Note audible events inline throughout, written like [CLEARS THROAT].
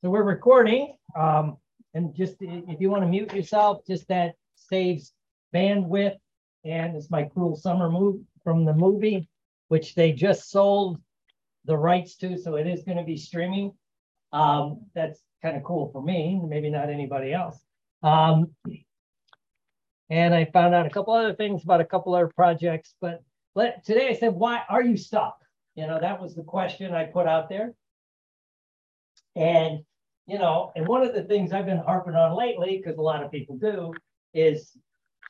So we're recording. Um, and just if you want to mute yourself, just that saves bandwidth. And it's my cruel summer move from the movie, which they just sold the rights to. So it is going to be streaming. Um, that's kind of cool for me, maybe not anybody else. Um, and I found out a couple other things about a couple other projects. But let, today I said, why are you stuck? You know, that was the question I put out there. And you know, and one of the things I've been harping on lately, because a lot of people do, is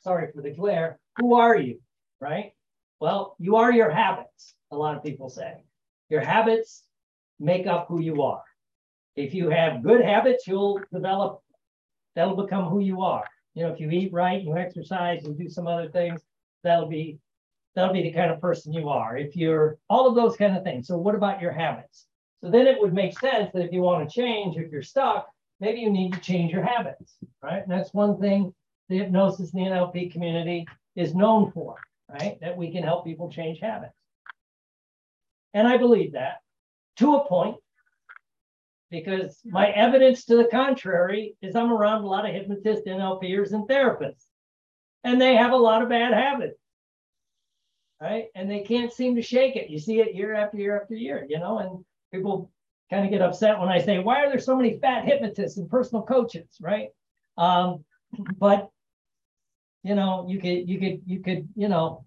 sorry for the glare, who are you? Right? Well, you are your habits, a lot of people say. Your habits make up who you are. If you have good habits, you'll develop, that'll become who you are. You know, if you eat right, you exercise, you do some other things, that'll be that'll be the kind of person you are. If you're all of those kind of things. So what about your habits? So then it would make sense that if you want to change, if you're stuck, maybe you need to change your habits, right? And that's one thing the hypnosis in the NLP community is known for, right? That we can help people change habits. And I believe that to a point, because my evidence to the contrary is I'm around a lot of hypnotists, NLPers, and therapists, and they have a lot of bad habits, right? And they can't seem to shake it. You see it year after year after year, you know, and people kind of get upset when I say, why are there so many fat hypnotists and personal coaches, right? Um, but you know, you could, you could, you could, you know,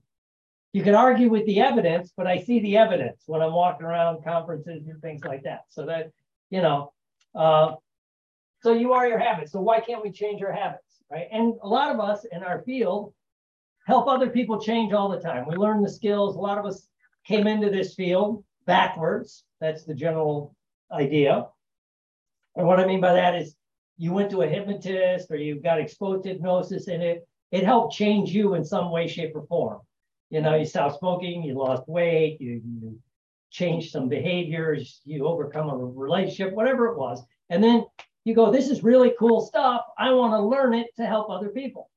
you could argue with the evidence, but I see the evidence when I'm walking around conferences and things like that. So that, you know, uh, so you are your habits. So why can't we change our habits, right? And a lot of us in our field help other people change all the time. We learn the skills. A lot of us came into this field backwards. That's the general idea. And what I mean by that is you went to a hypnotist or you got exposed to hypnosis and it, it helped change you in some way, shape, or form. You know, you stopped smoking, you lost weight, you, you changed some behaviors, you overcome a relationship, whatever it was. And then you go, this is really cool stuff. I want to learn it to help other people.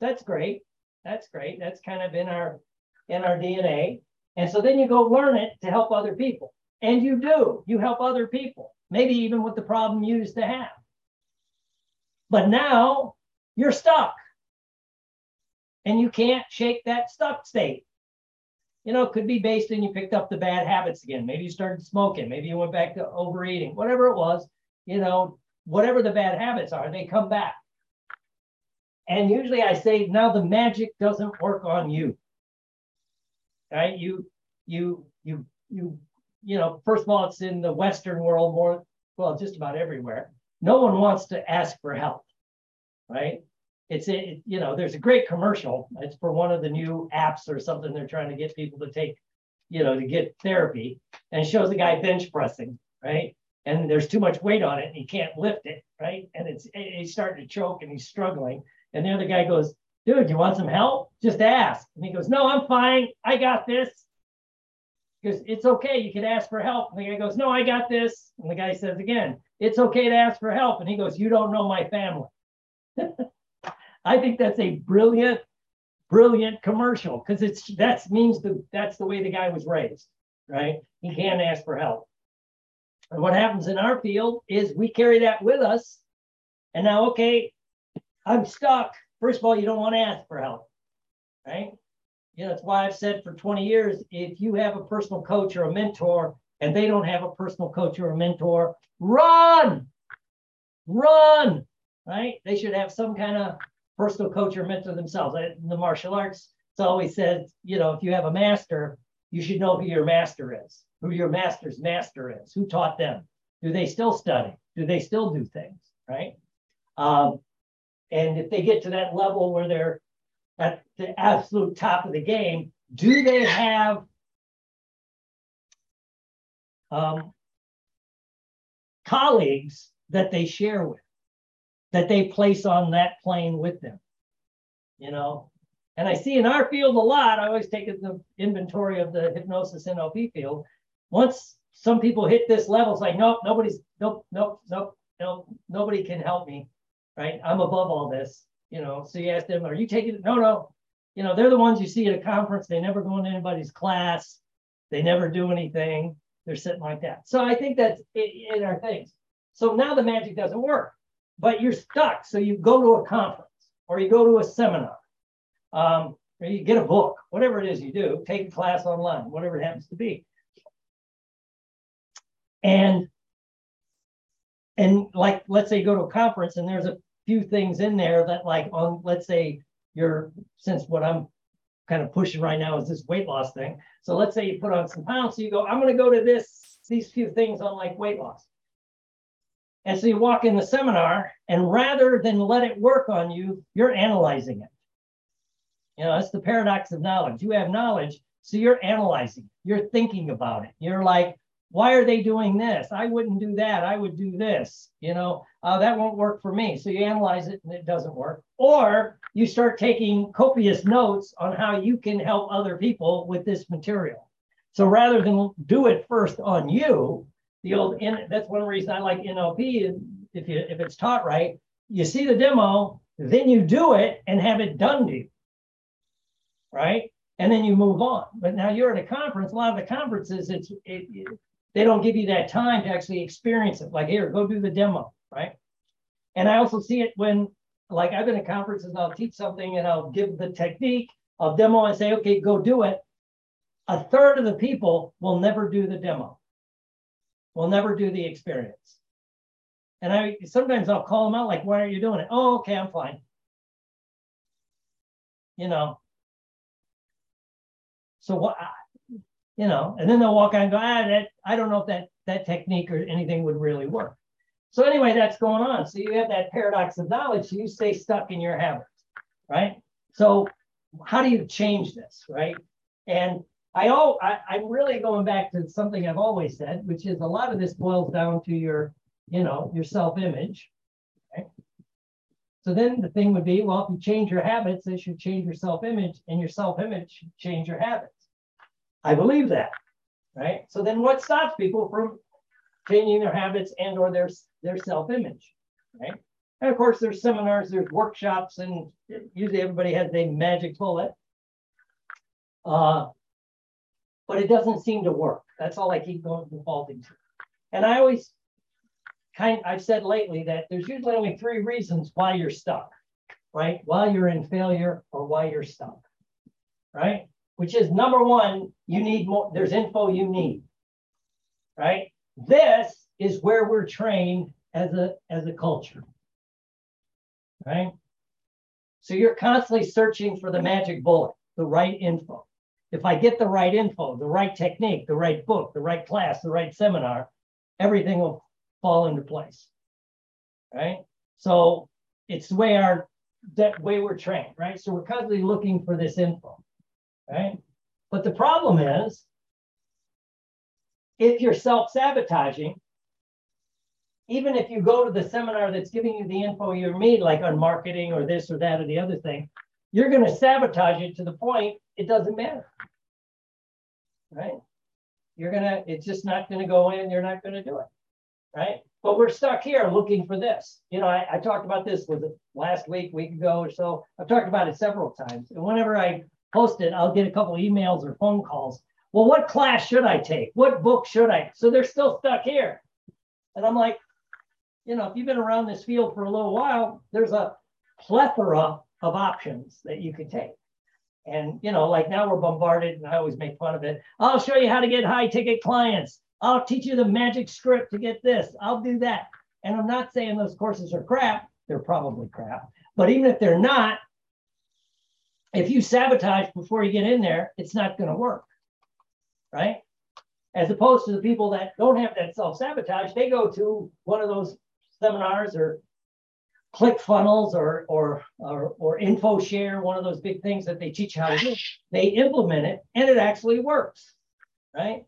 That's great. That's great. That's kind of in our in our DNA. And so then you go learn it to help other people. And you do, you help other people, maybe even with the problem you used to have. But now you're stuck and you can't shake that stuck state. You know, it could be based on you picked up the bad habits again. Maybe you started smoking, maybe you went back to overeating, whatever it was, you know, whatever the bad habits are, they come back. And usually I say, now the magic doesn't work on you right? You, you, you, you, you know, first of all, it's in the Western world more, well, just about everywhere. No one wants to ask for help, right? It's, it, you know, there's a great commercial. It's for one of the new apps or something they're trying to get people to take, you know, to get therapy. And shows a guy bench pressing, right? And there's too much weight on it and he can't lift it, right? And it's he's starting to choke and he's struggling. And the other guy goes, dude, you want some help? Just ask. And he goes, no, I'm fine. I got this. Because it's okay. You can ask for help. And the guy goes, no, I got this. And the guy says again, it's okay to ask for help. And he goes, you don't know my family. [LAUGHS] I think that's a brilliant, brilliant commercial because it's that means the that's the way the guy was raised, right? He can't ask for help. And what happens in our field is we carry that with us. And now, okay, I'm stuck first of all, you don't want to ask for help, right? You know, that's why I've said for 20 years, if you have a personal coach or a mentor and they don't have a personal coach or a mentor, run, run, right? They should have some kind of personal coach or mentor themselves. In the martial arts, it's always said, you know, if you have a master, you should know who your master is, who your master's master is, who taught them. Do they still study? Do they still do things, right? Um, and if they get to that level where they're at the absolute top of the game, do they have um, colleagues that they share with, that they place on that plane with them? You know, and I see in our field a lot, I always take the inventory of the hypnosis NLP field. Once some people hit this level, it's like, nope, nobody's, nope, nope, nope, nope, nobody can help me right? I'm above all this, you know. So you ask them, are you taking it? No, no. You know, they're the ones you see at a conference. They never go into anybody's class. They never do anything. They're sitting like that. So I think that's in our things. So now the magic doesn't work, but you're stuck. So you go to a conference or you go to a seminar, um, or you get a book, whatever it is you do, take a class online, whatever it happens to be. And and like let's say you go to a conference and there's a few things in there that like on let's say you're since what I'm kind of pushing right now is this weight loss thing. So let's say you put on some pounds, so you go, I'm going to go to this these few things on like weight loss. And so you walk in the seminar, and rather than let it work on you, you're analyzing it. You know, that's the paradox of knowledge. You have knowledge, so you're analyzing, you're thinking about it. You're like, why are they doing this? I wouldn't do that. I would do this. You know, uh, that won't work for me. So you analyze it and it doesn't work. Or you start taking copious notes on how you can help other people with this material. So rather than do it first on you, the old that's one reason I like NLP. If you if it's taught right, you see the demo, then you do it and have it done to you, right? And then you move on. But now you're at a conference. A lot of the conferences, it's it, it, they don't give you that time to actually experience it. Like here, go do the demo, right? And I also see it when, like I've been at conferences, and I'll teach something and I'll give the technique, I'll demo and say, okay, go do it. A third of the people will never do the demo will never do the experience. And I sometimes I'll call them out, like, why are you doing it? Oh, okay, I'm fine. You know. So what you know, and then they'll walk out and go, ah, that I don't know if that that technique or anything would really work. So anyway, that's going on. So you have that paradox of knowledge. So you stay stuck in your habits, right? So how do you change this, right? And I, oh, I, I'm really going back to something I've always said, which is a lot of this boils down to your, you know, your self-image. So then the thing would be, well, if you change your habits, it should change your self-image, and your self-image should change your habits. I believe that, right? So then what stops people from changing their habits and or their, their self-image, right? And of course, there's seminars, there's workshops, and usually everybody has a magic bullet. Uh, but it doesn't seem to work. That's all I keep going defaulting to. And I always kind I've said lately that there's usually only three reasons why you're stuck, right? Why you're in failure or why you're stuck, right? Which is number one, you need more, there's info you need, right? This is where we're trained as a as a culture. Right? So you're constantly searching for the magic bullet, the right info. If I get the right info, the right technique, the right book, the right class, the right seminar, everything will fall into place. Right? So it's the way our that way we're trained, right? So we're constantly looking for this info, right? But the problem is if you're self-sabotaging, even if you go to the seminar that's giving you the info you need, like on marketing or this or that or the other thing, you're going to sabotage it to the point it doesn't matter. Right? You're going to, it's just not going to go in. You're not going to do it. Right? But we're stuck here looking for this. You know, I, I talked about this was last week, week ago or so. I've talked about it several times. And whenever I post it, I'll get a couple of emails or phone calls. Well, what class should I take? What book should I? So they're still stuck here. And I'm like, you know, if you've been around this field for a little while, there's a plethora of options that you could take. And, you know, like now we're bombarded, and I always make fun of it. I'll show you how to get high ticket clients. I'll teach you the magic script to get this. I'll do that. And I'm not saying those courses are crap. They're probably crap. But even if they're not, if you sabotage before you get in there, it's not going to work. Right? As opposed to the people that don't have that self sabotage, they go to one of those seminars or ClickFunnels or, or, or, or InfoShare, one of those big things that they teach how to do, they implement it and it actually works, right?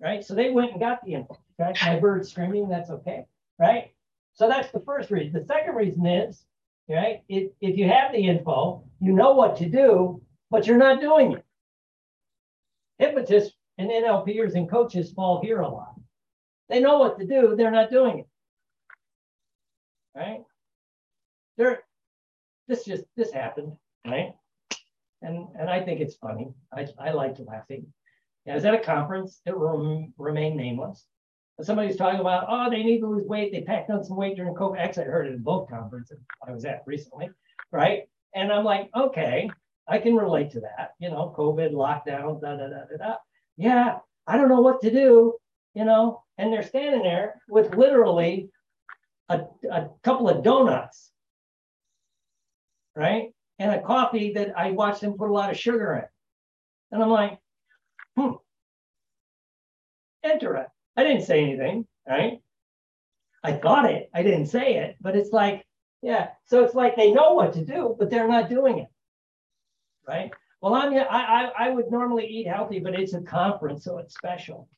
Right. So they went and got the info. Okay? My bird screaming, that's okay, right? So that's the first reason. The second reason is, right, if, if you have the info, you know what to do, but you're not doing it. Hypnotists and NLPers and coaches fall here a lot. They know what to do, they're not doing it. Right? there, this just this happened, right? And and I think it's funny. I I liked laughing. I was at a conference. It rem, remained nameless, somebody's talking about, oh, they need to lose weight. They packed on some weight during COVID. Actually, I heard it in both conferences I was at recently, right? And I'm like, okay, I can relate to that. You know, COVID, lockdown, da da da da da. Yeah, I don't know what to do, you know. And they're standing there with literally a, a couple of donuts, right? And a coffee that I watched them put a lot of sugar in. And I'm like, hmm, it. I didn't say anything, right? I got it, I didn't say it, but it's like, yeah. So it's like they know what to do, but they're not doing it, right? Well, I'm I, I, I would normally eat healthy, but it's a conference, so it's special.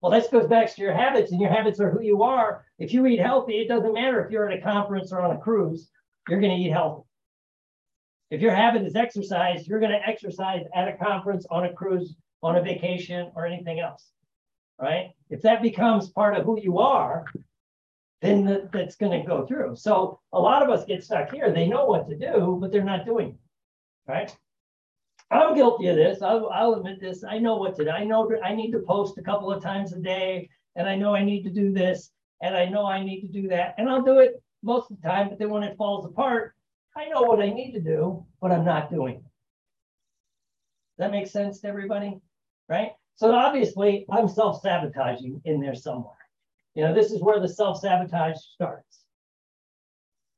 Well, this goes back to your habits, and your habits are who you are. If you eat healthy, it doesn't matter if you're at a conference or on a cruise, you're going to eat healthy. If your habit is exercise, you're going to exercise at a conference, on a cruise, on a vacation, or anything else right? If that becomes part of who you are, then the, that's going to go through. So a lot of us get stuck here. They know what to do, but they're not doing it, right? I'm guilty of this. I'll, I'll admit this. I know what to do. I know I need to post a couple of times a day, and I know I need to do this, and I know I need to do that, and I'll do it most of the time. But then when it falls apart, I know what I need to do, but I'm not doing it. That makes sense to everybody, right? So obviously, I'm self sabotaging in there somewhere. You know, this is where the self sabotage starts.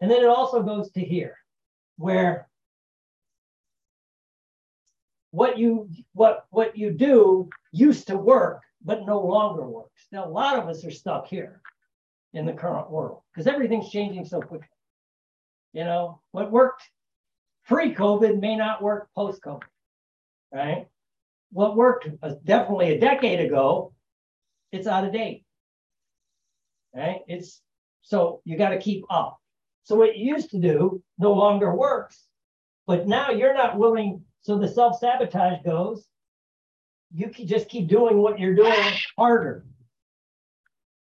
And then it also goes to here, where what you what what you do used to work but no longer works. Now a lot of us are stuck here in the current world because everything's changing so quickly. You know, what worked pre-COVID may not work post-COVID, right? What worked uh, definitely a decade ago, it's out of date. Right? It's so you got to keep up. So what you used to do no longer works, but now you're not willing. So the self sabotage goes. You can just keep doing what you're doing harder.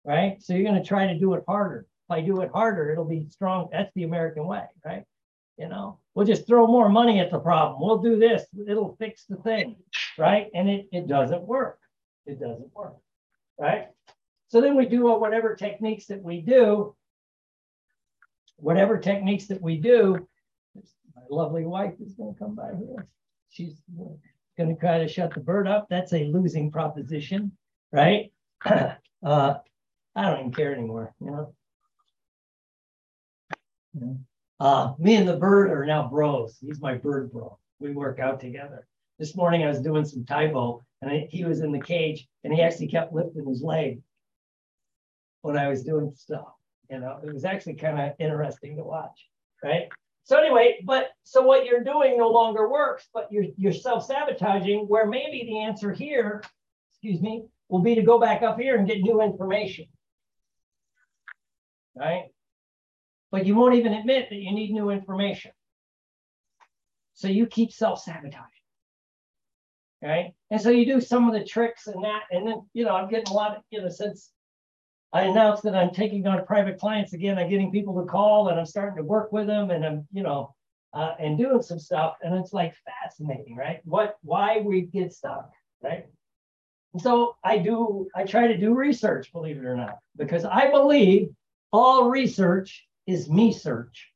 Right? So you're going to try to do it harder. If I do it harder, it'll be strong. That's the American way, right? You know, we'll just throw more money at the problem. We'll do this. It'll fix the thing right? And it, it doesn't work. It doesn't work, right? So then we do whatever techniques that we do, whatever techniques that we do. My lovely wife is going to come by here. She's going to try to shut the bird up. That's a losing proposition, right? [CLEARS THROAT] uh, I don't even care anymore, you know. Uh, me and the bird are now bros. He's my bird bro. We work out together this morning I was doing some Tae Bo and I, he was in the cage and he actually kept lifting his leg when I was doing stuff. You know, it was actually kind of interesting to watch, right? So anyway, but so what you're doing no longer works, but you're you're self-sabotaging where maybe the answer here, excuse me, will be to go back up here and get new information. Right? But you won't even admit that you need new information. So you keep self-sabotaging right? And so you do some of the tricks and that, and then, you know, I'm getting a lot of, you know, since I announced that I'm taking on private clients again, I'm getting people to call and I'm starting to work with them and I'm, you know, uh, and doing some stuff. And it's like fascinating, right? What, why we get stuck, right? And so I do, I try to do research, believe it or not, because I believe all research is me search.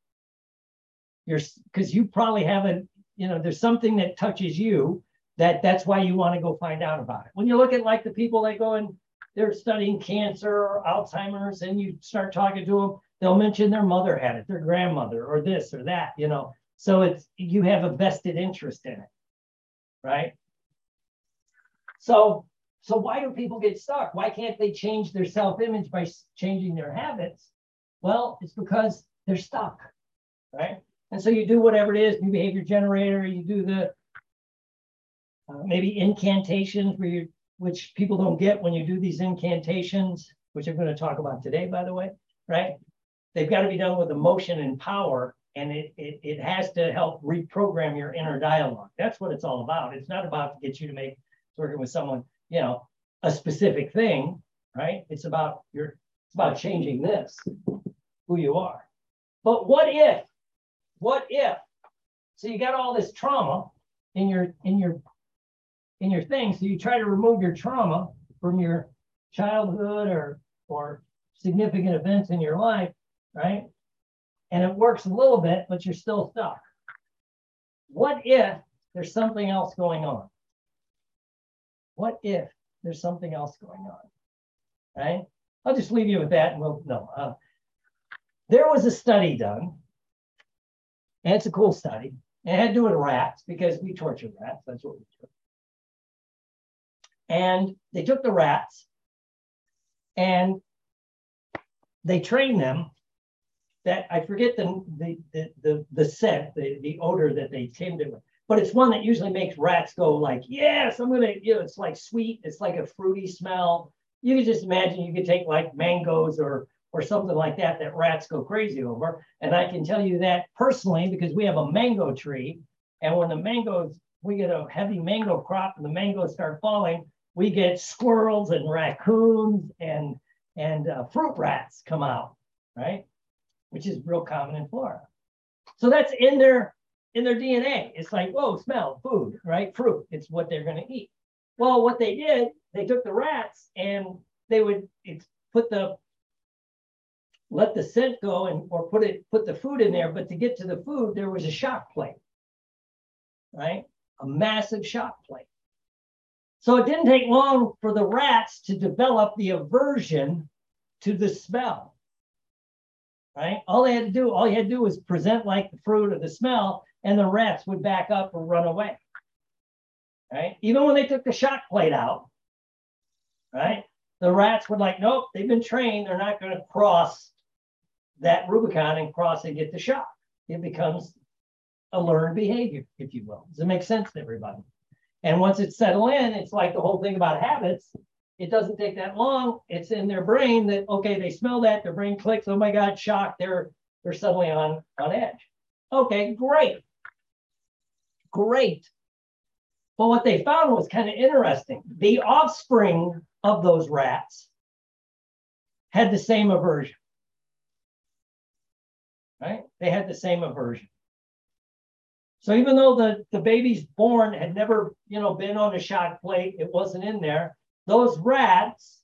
You're, because you probably haven't, you know, there's something that touches you that that's why you want to go find out about it. When you look at like the people that go and they're studying cancer or Alzheimer's and you start talking to them, they'll mention their mother had it, their grandmother, or this or that, you know. So it's you have a vested interest in it, right? So so why do people get stuck? Why can't they change their self-image by changing their habits? Well, it's because they're stuck, right? And so you do whatever it is, new behavior generator, you do the uh, maybe incantations where you, which people don't get when you do these incantations, which I'm going to talk about today, by the way, right? They've got to be done with emotion and power, and it, it, it has to help reprogram your inner dialogue. That's what it's all about. It's not about to get you to make working with someone, you know, a specific thing, right? It's about your, it's about changing this, who you are. But what if, what if? So you got all this trauma in your in your in your thing. So you try to remove your trauma from your childhood or or significant events in your life, right? And it works a little bit, but you're still stuck. What if there's something else going on? What if there's something else going on? Right? I'll just leave you with that and we'll no. Uh, there was a study done, and it's a cool study. And it had to do with rats because we torture rats. That's what we do. And they took the rats and they trained them that I forget the the the the, the scent, the, the odor that they it with. But it's one that usually makes rats go like, yes, I'm gonna, you know, it's like sweet, it's like a fruity smell. You can just imagine you could take like mangoes or or something like that that rats go crazy over. And I can tell you that personally because we have a mango tree. And when the mangoes, we get a heavy mango crop and the mangoes start falling, we get squirrels and raccoons and and uh, fruit rats come out, right? Which is real common in Florida. So that's in their in their DNA. It's like, whoa, smell, food, right? Fruit. It's what they're going to eat. Well, what they did, they took the rats and they would put the let the scent go and or put it put the food in there. But to get to the food, there was a shock plate, right? A massive shock plate. So it didn't take long for the rats to develop the aversion to the smell. Right? All they had to do, all you had to do was present like the fruit or the smell, and the rats would back up or run away. Right? Even when they took the shock plate out, right? The rats would like, nope, they've been trained, they're not going to cross that Rubicon and cross and get the shock. It becomes a learned behavior, if you will. Does it make sense to everybody? And once it's settled in, it's like the whole thing about habits. It doesn't take that long. It's in their brain that okay, they smell that, their brain clicks. Oh my God, shock! They're they're suddenly on on edge. Okay, great, great. But what they found was kind of interesting. The offspring of those rats had the same aversion. Right? They had the same aversion. So even though the, the baby's born had never, you know, been on a shock plate, it wasn't in there, those rats,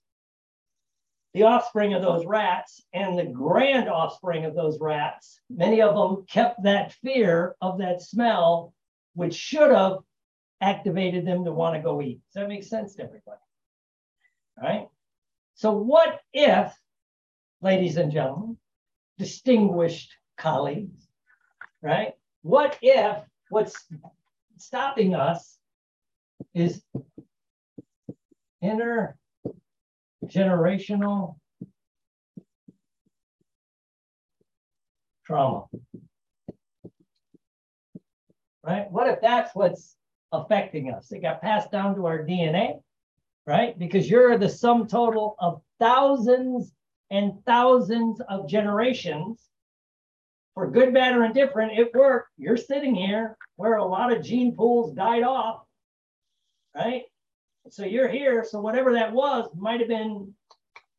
the offspring of those rats and the grand offspring of those rats, many of them kept that fear of that smell, which should have activated them to want to go eat. Does that make sense to everybody? All right. So what if, ladies and gentlemen, distinguished colleagues, right? What if what's stopping us is intergenerational trauma? Right? What if that's what's affecting us? It got passed down to our DNA, right? Because you're the sum total of thousands and thousands of generations for good, bad, or indifferent, it worked. You're sitting here where a lot of gene pools died off, right? So you're here. So whatever that was might have been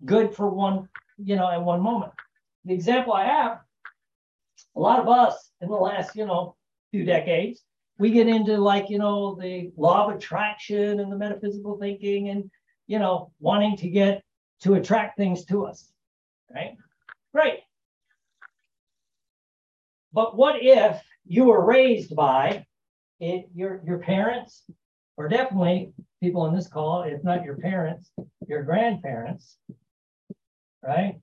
good for one, you know, at one moment. The example I have, a lot of us in the last, you know, few decades, we get into like, you know, the law of attraction and the metaphysical thinking and, you know, wanting to get to attract things to us, right? Great. But what if you were raised by it, your, your parents, or definitely people on this call, if not your parents, your grandparents, right?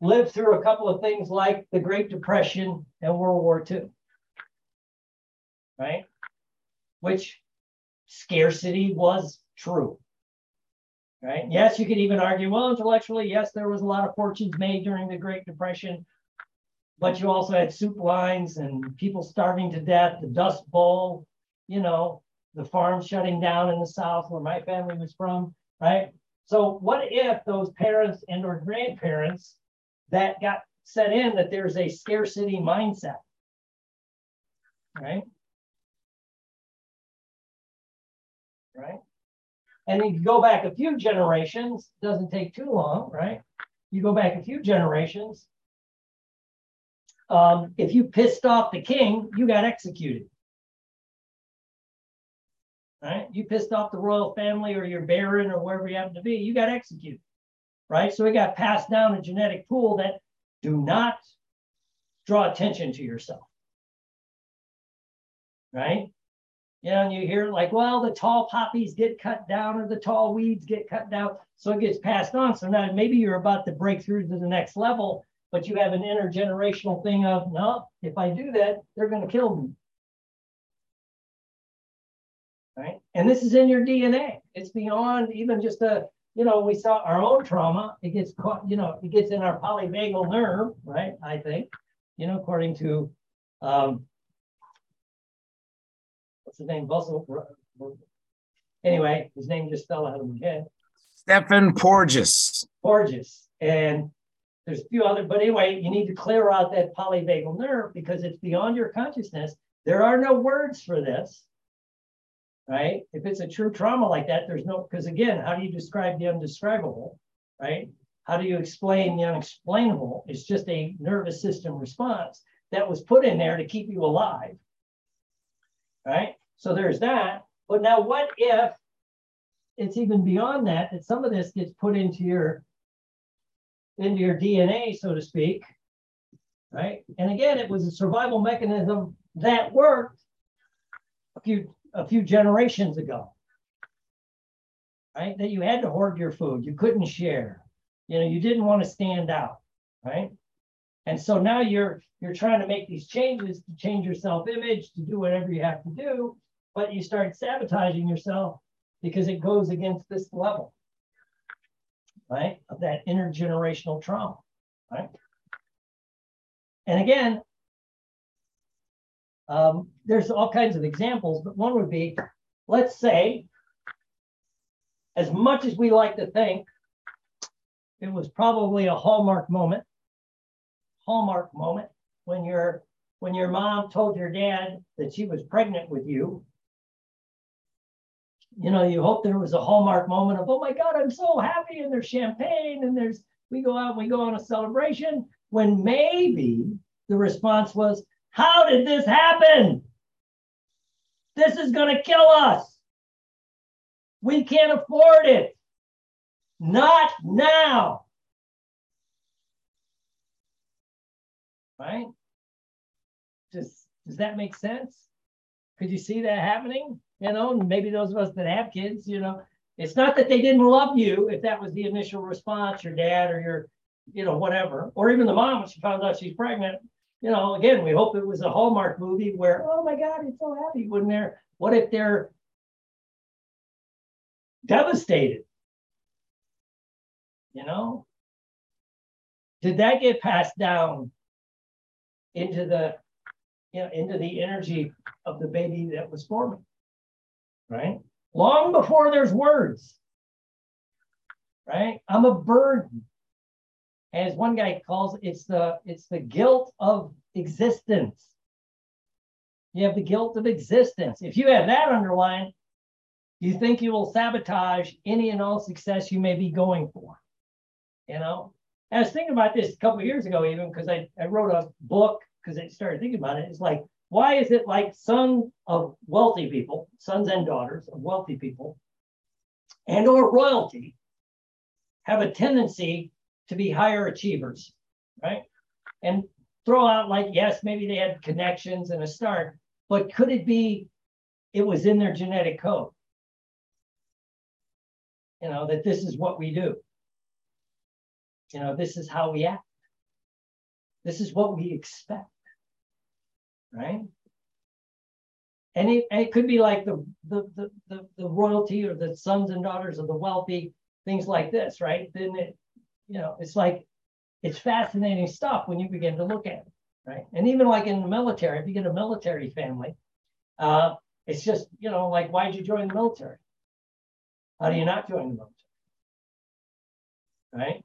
Lived through a couple of things like the Great Depression and World War II, right? Which scarcity was true, right? Yes, you could even argue, well, intellectually, yes, there was a lot of fortunes made during the Great Depression, but you also had soup lines and people starving to death, the Dust Bowl, you know, the farms shutting down in the South where my family was from, right? So what if those parents and or grandparents that got set in that there's a scarcity mindset, right? Right? And you go back a few generations, doesn't take too long, right? You go back a few generations, um, if you pissed off the king, you got executed. Right? You pissed off the royal family or your baron or wherever you happen to be, you got executed. right? So it got passed down a genetic pool that do not draw attention to yourself, right? You know, and you hear like, well, the tall poppies get cut down or the tall weeds get cut down. So it gets passed on. So now maybe you're about to break through to the next level, but you have an intergenerational thing of, no, if I do that, they're going to kill me. Right. And this is in your DNA. It's beyond even just a, you know, we saw our own trauma. It gets caught, you know, it gets in our polyvagal nerve, right? I think, you know, according to um, what's his name? Russell. Anyway, his name just fell out of my head. Stephen Porges. Porges. And there's a few other, but anyway, you need to clear out that polyvagal nerve because it's beyond your consciousness. There are no words for this, right? If it's a true trauma like that, there's no, because again, how do you describe the undescribable, right? How do you explain the unexplainable? It's just a nervous system response that was put in there to keep you alive, right? So there's that. But now, what if it's even beyond that? That some of this gets put into your into your DNA, so to speak, right? And again, it was a survival mechanism that worked a few a few generations ago, right? That you had to hoard your food, you couldn't share, you know, you didn't want to stand out, right? And so now you're you're trying to make these changes to change your self-image, to do whatever you have to do, but you start sabotaging yourself because it goes against this level, right? Of that intergenerational trauma, right? And again, um, there's all kinds of examples, but one would be, let's say, as much as we like to think, it was probably a hallmark moment, hallmark moment when your when your mom told your dad that she was pregnant with you you know, you hope there was a hallmark moment of, oh my God, I'm so happy, and there's champagne, and there's we go out, we go on a celebration. When maybe the response was, How did this happen? This is going to kill us. We can't afford it. Not now. Right? Does, does that make sense? Could you see that happening? You know, maybe those of us that have kids, you know, it's not that they didn't love you if that was the initial response, your dad or your, you know, whatever, or even the mom when she found out she's pregnant. You know, again, we hope it was a Hallmark movie where, oh my God, he's so happy when they're, what if they're devastated? You know? Did that get passed down into the, you know, into the energy of the baby that was forming? Right? Long before there's words, right? I'm a burden. As one guy calls it, it's the it's the guilt of existence. You have the guilt of existence. If you have that underlined, you think you will sabotage any and all success you may be going for. You know, I was thinking about this a couple years ago, even because I, I wrote a book because I started thinking about it. It's like why is it like sons of wealthy people, sons and daughters of wealthy people, and or royalty have a tendency to be higher achievers, right? And throw out like, yes, maybe they had connections and a start, but could it be it was in their genetic code? You know, that this is what we do. You know, this is how we act. This is what we expect right? And it, it could be like the, the, the, the, the royalty or the sons and daughters of the wealthy, things like this, right? Then it, you know, it's like, it's fascinating stuff when you begin to look at it, right? And even like in the military, if you get a military family, uh, it's just, you know, like, why'd you join the military? How do you not join the military? Right?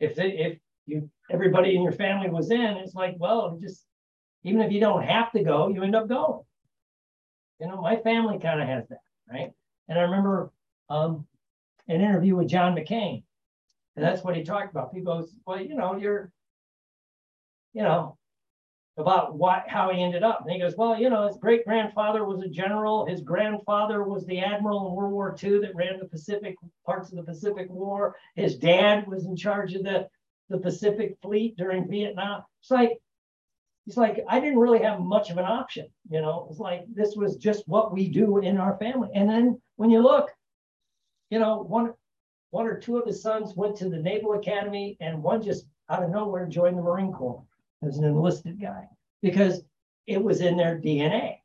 If they, if you everybody in your family was in, it's like, well, just even if you don't have to go, you end up going. You know, my family kind of has that, right? And I remember um, an interview with John McCain, and that's what he talked about. People, well, you know, you're, you know, about what how he ended up. And he goes, Well, you know, his great grandfather was a general, his grandfather was the admiral in World War II that ran the Pacific parts of the Pacific War. His dad was in charge of the, the Pacific Fleet during Vietnam. It's like he's like, I didn't really have much of an option, you know. It's like this was just what we do in our family. And then when you look, you know, one one or two of his sons went to the Naval Academy, and one just out of nowhere joined the Marine Corps as an enlisted guy because it was in their DNA.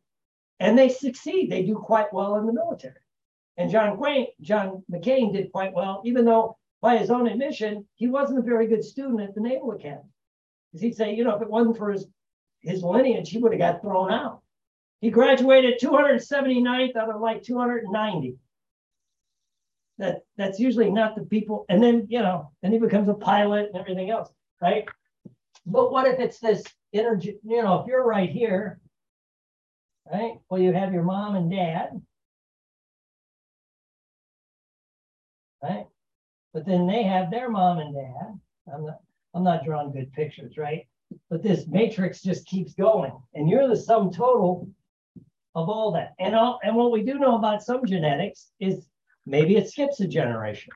And they succeed. They do quite well in the military. And John Wayne, John McCain did quite well, even though by his own admission, he wasn't a very good student at the Naval Academy. Because he'd say, you know, if it wasn't for his, his lineage, he would have got thrown out. He graduated 279th out of like 290. That that's usually not the people, and then you know, then he becomes a pilot and everything else, right? But what if it's this energy, you know, if you're right here, right? Well, you have your mom and dad, right? But then they have their mom and dad. I'm not, I'm not drawing good pictures, right? But this matrix just keeps going, and you're the sum total of all that. And all, and what we do know about some genetics is maybe it skips a generation,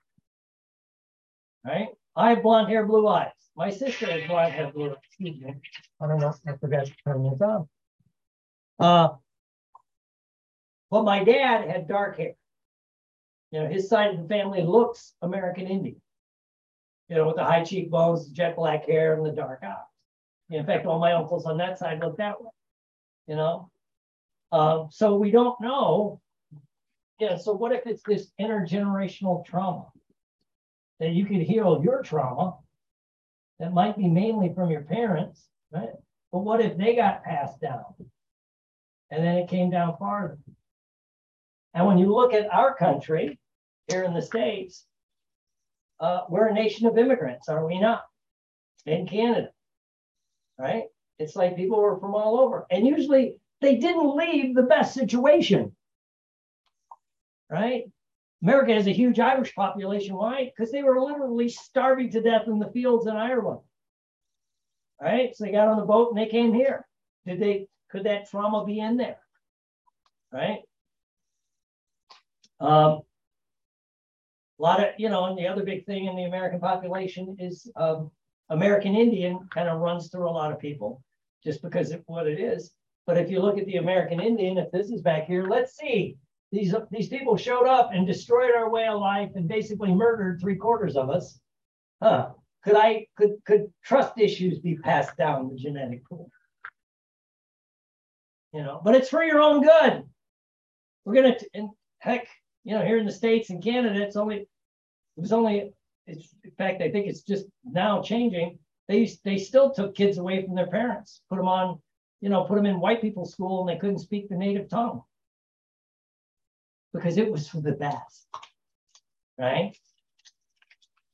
right? I have blonde hair, blue eyes. My sister has blonde hair, blue eyes. Excuse me. I don't know. I forgot to turn this on. Uh, but my dad had dark hair. You know, his side of the family looks American Indian. You know, with the high cheekbones, jet black hair, and the dark eyes. In fact, all my uncles on that side look that way. You know, uh, so we don't know. Yeah. So what if it's this intergenerational trauma? that you could heal your trauma that might be mainly from your parents, right? But what if they got passed down and then it came down farther? And when you look at our country here in the States, uh, we're a nation of immigrants, are we not? In Canada, right? It's like people were from all over. And usually they didn't leave the best situation, right? America has a huge Irish population. Why? Because they were literally starving to death in the fields in Ireland. Right? So they got on the boat and they came here. Did they, could that trauma be in there? Right. Um, a lot of, you know, and the other big thing in the American population is um, American Indian kind of runs through a lot of people just because of what it is. But if you look at the American Indian, if this is back here, let's see, these, these people showed up and destroyed our way of life and basically murdered three quarters of us. Huh. Could I could could trust issues be passed down the genetic pool? You know, but it's for your own good. We're gonna and heck, you know, here in the States and Canada, it's only it was only it's in fact, I think it's just now changing. They they still took kids away from their parents, put them on, you know, put them in white people's school and they couldn't speak the native tongue because it was for the best, right?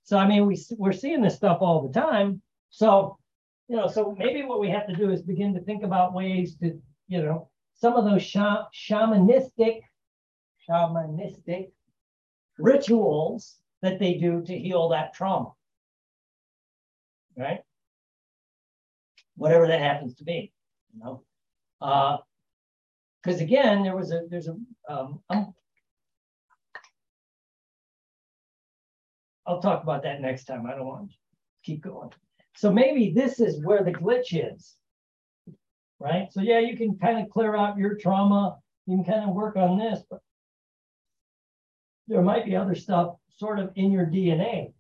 So, I mean, we, we're seeing this stuff all the time. So, you know, so maybe what we have to do is begin to think about ways to, you know, some of those shamanistic, shamanistic rituals that they do to heal that trauma, right? Whatever that happens to be, you know. Because uh, again, there was a there's a um, I'm I'll talk about that next time. I don't want to keep going. So maybe this is where the glitch is, right? So yeah, you can kind of clear out your trauma. You can kind of work on this, but there might be other stuff sort of in your DNA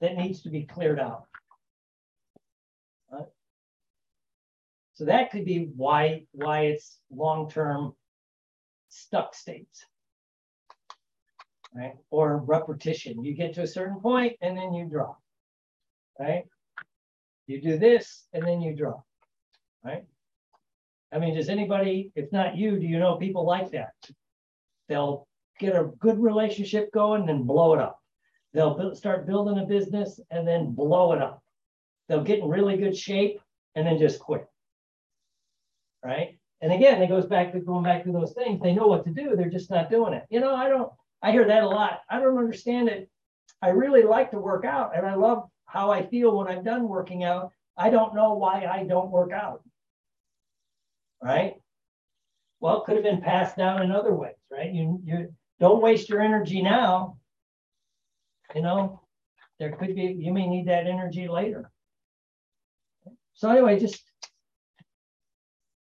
that needs to be cleared out. Right? So that could be why why it's long-term stuck states right? Or repetition. You get to a certain point and then you drop, right? You do this and then you drop, right? I mean, does anybody, if not you, do you know people like that? They'll get a good relationship going and blow it up. They'll build, start building a business and then blow it up. They'll get in really good shape and then just quit. Right. And again, it goes back to going back to those things. They know what to do, they're just not doing it. You know, I don't, I hear that a lot. I don't understand it. I really like to work out and I love how I feel when I'm done working out. I don't know why I don't work out. right? Well, it could have been passed down in other ways, right? You, you don't waste your energy now. You know, there could be, you may need that energy later. So anyway, just.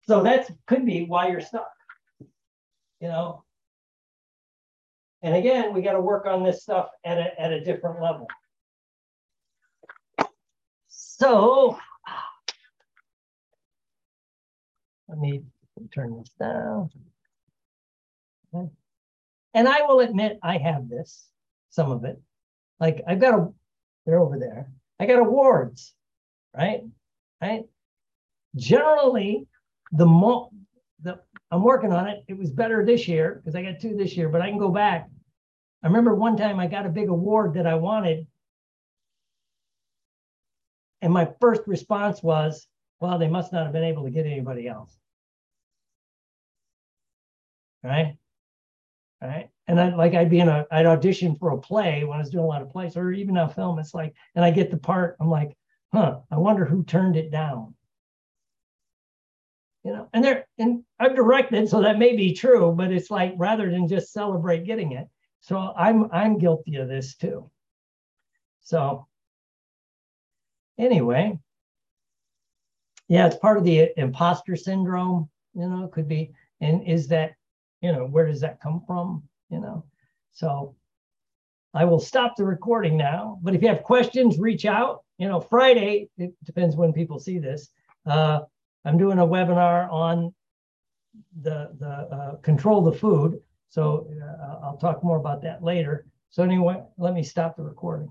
So that's could be why you're stuck. You know. And again, we got to work on this stuff at a, at a different level. So. Let me turn this down. Okay. And I will admit I have this, some of it. Like I've got a, they're over there. I got awards, right? Right. Generally, the more the I'm working on it. It was better this year because I got two this year, but I can go back. I remember one time I got a big award that I wanted. And my first response was, well, they must not have been able to get anybody else. Right. Right. And I like I'd be in a I'd audition for a play when I was doing a lot of plays or even a film. It's like, and I get the part, I'm like, huh, I wonder who turned it down. You know, and they're and I've directed, so that may be true, but it's like rather than just celebrate getting it. So I'm I'm guilty of this too. So anyway, yeah, it's part of the imposter syndrome, you know, it could be. And is that, you know, where does that come from? You know, so I will stop the recording now. But if you have questions, reach out. You know, Friday, it depends when people see this. Uh, I'm doing a webinar on the, the uh, control the food. So uh, I'll talk more about that later. So anyway, let me stop the recording.